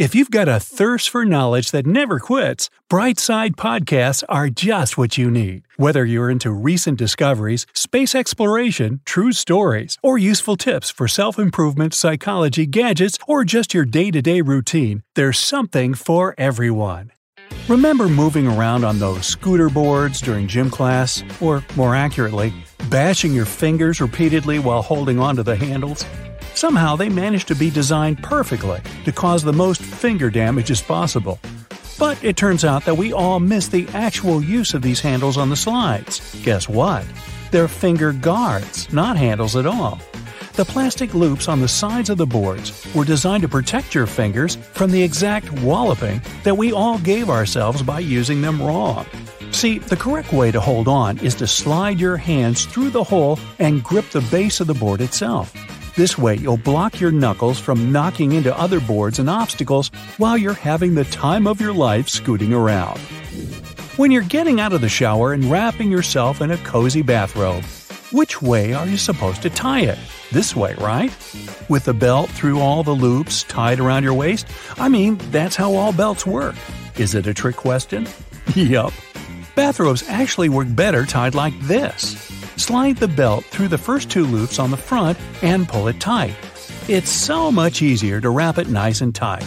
If you've got a thirst for knowledge that never quits, Brightside Podcasts are just what you need. Whether you're into recent discoveries, space exploration, true stories, or useful tips for self improvement, psychology, gadgets, or just your day to day routine, there's something for everyone. Remember moving around on those scooter boards during gym class? Or, more accurately, bashing your fingers repeatedly while holding onto the handles? Somehow they managed to be designed perfectly to cause the most finger damage as possible. But it turns out that we all miss the actual use of these handles on the slides. Guess what? They're finger guards, not handles at all. The plastic loops on the sides of the boards were designed to protect your fingers from the exact walloping that we all gave ourselves by using them wrong. See, the correct way to hold on is to slide your hands through the hole and grip the base of the board itself. This way, you'll block your knuckles from knocking into other boards and obstacles while you're having the time of your life scooting around. When you're getting out of the shower and wrapping yourself in a cozy bathrobe, which way are you supposed to tie it? This way, right? With the belt through all the loops tied around your waist? I mean, that's how all belts work. Is it a trick question? yup. Bathrobes actually work better tied like this. Slide the belt through the first two loops on the front and pull it tight. It's so much easier to wrap it nice and tight.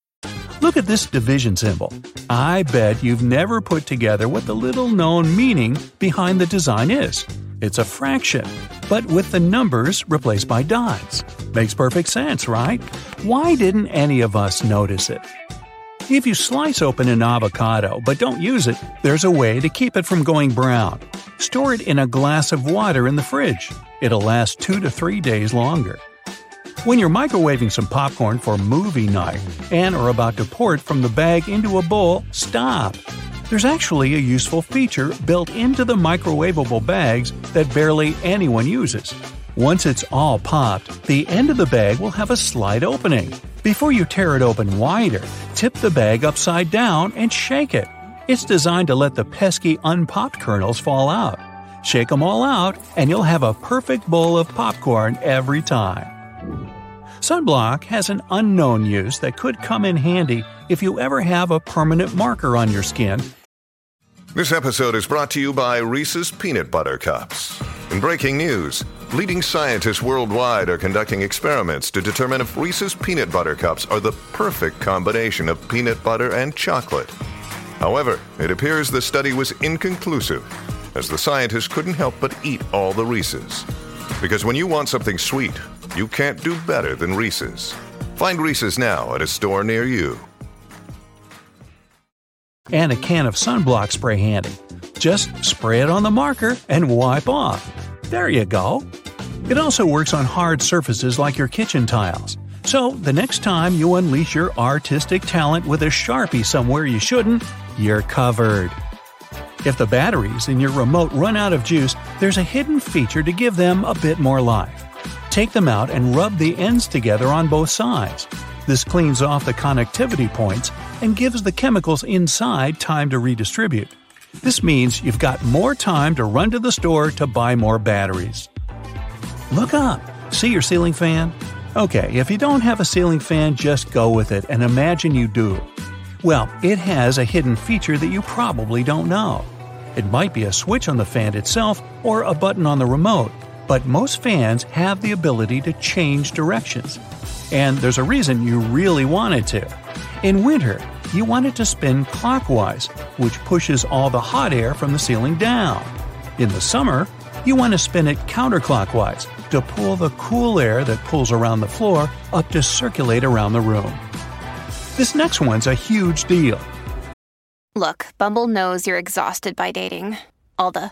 Look at this division symbol. I bet you've never put together what the little known meaning behind the design is. It's a fraction, but with the numbers replaced by dots. Makes perfect sense, right? Why didn't any of us notice it? If you slice open an avocado but don't use it, there's a way to keep it from going brown. Store it in a glass of water in the fridge. It'll last two to three days longer. When you're microwaving some popcorn for movie night and are about to pour it from the bag into a bowl, stop. There's actually a useful feature built into the microwavable bags that barely anyone uses. Once it's all popped, the end of the bag will have a slight opening. Before you tear it open wider, tip the bag upside down and shake it. It's designed to let the pesky unpopped kernels fall out. Shake them all out, and you'll have a perfect bowl of popcorn every time. Sunblock has an unknown use that could come in handy if you ever have a permanent marker on your skin. This episode is brought to you by Reese's Peanut Butter Cups. In breaking news, leading scientists worldwide are conducting experiments to determine if Reese's Peanut Butter Cups are the perfect combination of peanut butter and chocolate. However, it appears the study was inconclusive, as the scientists couldn't help but eat all the Reese's. Because when you want something sweet, you can't do better than Reese's. Find Reese's now at a store near you. And a can of sunblock spray handy. Just spray it on the marker and wipe off. There you go. It also works on hard surfaces like your kitchen tiles. So the next time you unleash your artistic talent with a sharpie somewhere you shouldn't, you're covered. If the batteries in your remote run out of juice, there's a hidden feature to give them a bit more life. Take them out and rub the ends together on both sides. This cleans off the connectivity points and gives the chemicals inside time to redistribute. This means you've got more time to run to the store to buy more batteries. Look up. See your ceiling fan? Okay, if you don't have a ceiling fan, just go with it and imagine you do. Well, it has a hidden feature that you probably don't know. It might be a switch on the fan itself or a button on the remote, but most fans have the ability to change directions. And there's a reason you really want it to. In winter, you want it to spin clockwise, which pushes all the hot air from the ceiling down. In the summer, you want to spin it counterclockwise to pull the cool air that pulls around the floor up to circulate around the room. This next one's a huge deal. Look, Bumble knows you're exhausted by dating. All the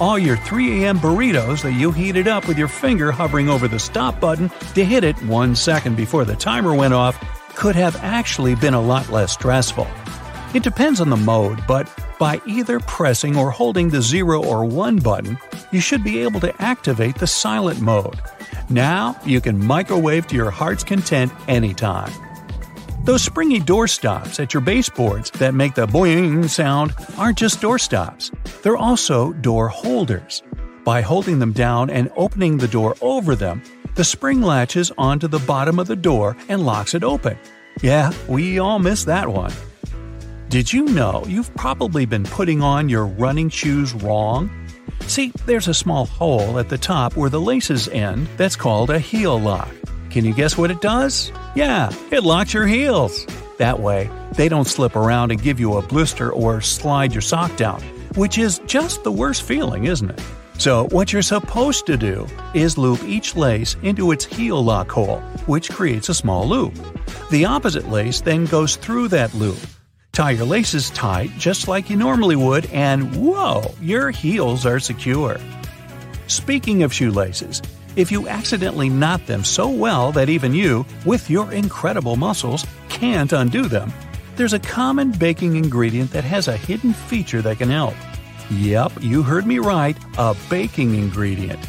All your 3 a.m. burritos that you heated up with your finger hovering over the stop button to hit it one second before the timer went off could have actually been a lot less stressful. It depends on the mode, but by either pressing or holding the 0 or 1 button, you should be able to activate the silent mode. Now you can microwave to your heart's content anytime. Those springy door stops at your baseboards that make the boing sound aren't just door stops, they're also door holders. By holding them down and opening the door over them, the spring latches onto the bottom of the door and locks it open. Yeah, we all miss that one. Did you know you've probably been putting on your running shoes wrong? See, there's a small hole at the top where the laces end that's called a heel lock. Can you guess what it does? Yeah, it locks your heels. That way, they don't slip around and give you a blister or slide your sock down, which is just the worst feeling, isn't it? So, what you're supposed to do is loop each lace into its heel lock hole, which creates a small loop. The opposite lace then goes through that loop. Tie your laces tight just like you normally would, and whoa, your heels are secure. Speaking of shoelaces, if you accidentally knot them so well that even you, with your incredible muscles, can't undo them, there's a common baking ingredient that has a hidden feature that can help. Yep, you heard me right, a baking ingredient.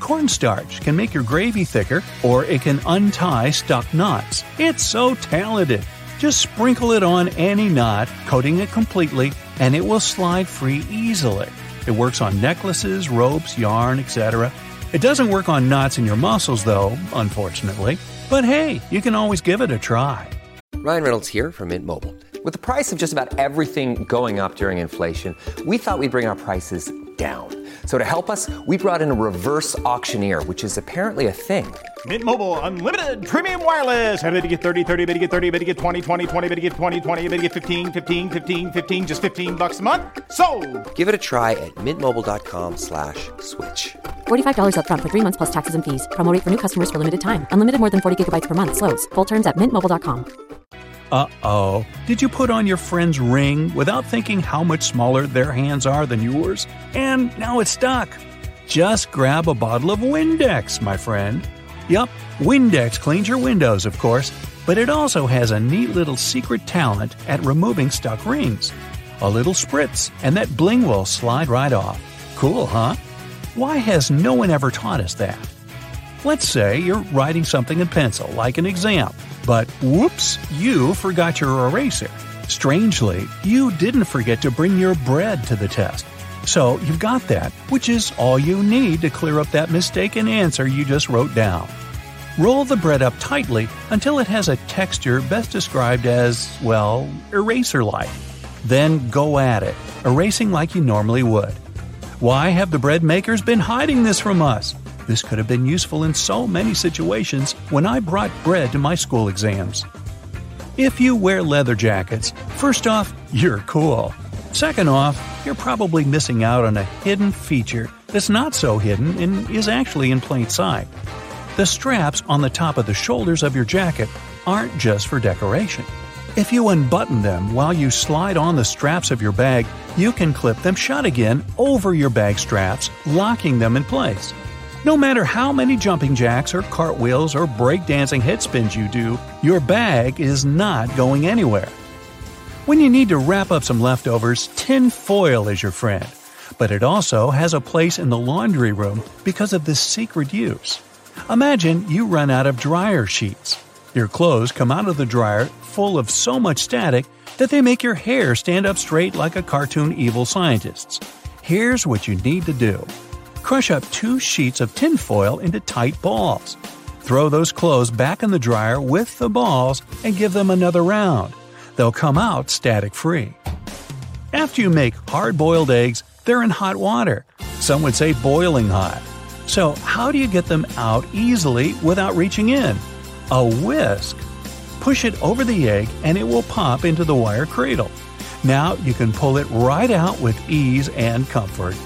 Cornstarch can make your gravy thicker, or it can untie stuck knots. It's so talented! Just sprinkle it on any knot, coating it completely, and it will slide free easily. It works on necklaces, ropes, yarn, etc. It doesn't work on knots in your muscles, though, unfortunately. But hey, you can always give it a try. Ryan Reynolds here from Mint Mobile. With the price of just about everything going up during inflation, we thought we'd bring our prices down. So to help us, we brought in a reverse auctioneer, which is apparently a thing. Mint Mobile unlimited premium wireless. Ready to get 30, 30, bit to get 30, bit to get 20, 20, 20, bit to get 20, 20, bit to get 15, 15, 15, 15 just 15 bucks a month. So, Give it a try at mintmobile.com/switch. slash $45 upfront for 3 months plus taxes and fees. Promo rate for new customers for limited time. Unlimited more than 40 gigabytes per month slows. Full terms at mintmobile.com. Uh oh. Did you put on your friend's ring without thinking how much smaller their hands are than yours? And now it's stuck. Just grab a bottle of Windex, my friend. Yup, Windex cleans your windows, of course, but it also has a neat little secret talent at removing stuck rings. A little spritz, and that bling will slide right off. Cool, huh? Why has no one ever taught us that? Let's say you're writing something in pencil, like an exam, but whoops, you forgot your eraser. Strangely, you didn't forget to bring your bread to the test. So you've got that, which is all you need to clear up that mistaken answer you just wrote down. Roll the bread up tightly until it has a texture best described as, well, eraser like. Then go at it, erasing like you normally would. Why have the bread makers been hiding this from us? This could have been useful in so many situations when I brought bread to my school exams. If you wear leather jackets, first off, you're cool. Second off, you're probably missing out on a hidden feature that's not so hidden and is actually in plain sight. The straps on the top of the shoulders of your jacket aren't just for decoration. If you unbutton them while you slide on the straps of your bag, you can clip them shut again over your bag straps, locking them in place. No matter how many jumping jacks or cartwheels or breakdancing head spins you do, your bag is not going anywhere. When you need to wrap up some leftovers, tin foil is your friend. But it also has a place in the laundry room because of this secret use. Imagine you run out of dryer sheets. Your clothes come out of the dryer full of so much static that they make your hair stand up straight like a cartoon evil scientist's. Here's what you need to do crush up two sheets of tinfoil into tight balls. Throw those clothes back in the dryer with the balls and give them another round. They'll come out static free. After you make hard boiled eggs, they're in hot water. Some would say boiling hot. So, how do you get them out easily without reaching in? A whisk. Push it over the egg and it will pop into the wire cradle. Now you can pull it right out with ease and comfort.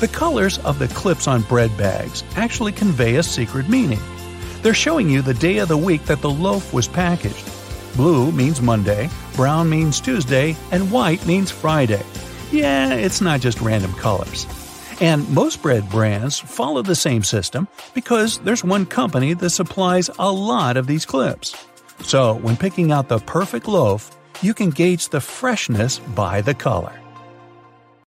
The colors of the clips on bread bags actually convey a secret meaning. They're showing you the day of the week that the loaf was packaged. Blue means Monday, brown means Tuesday, and white means Friday. Yeah, it's not just random colors. And most bread brands follow the same system because there's one company that supplies a lot of these clips. So, when picking out the perfect loaf, you can gauge the freshness by the color.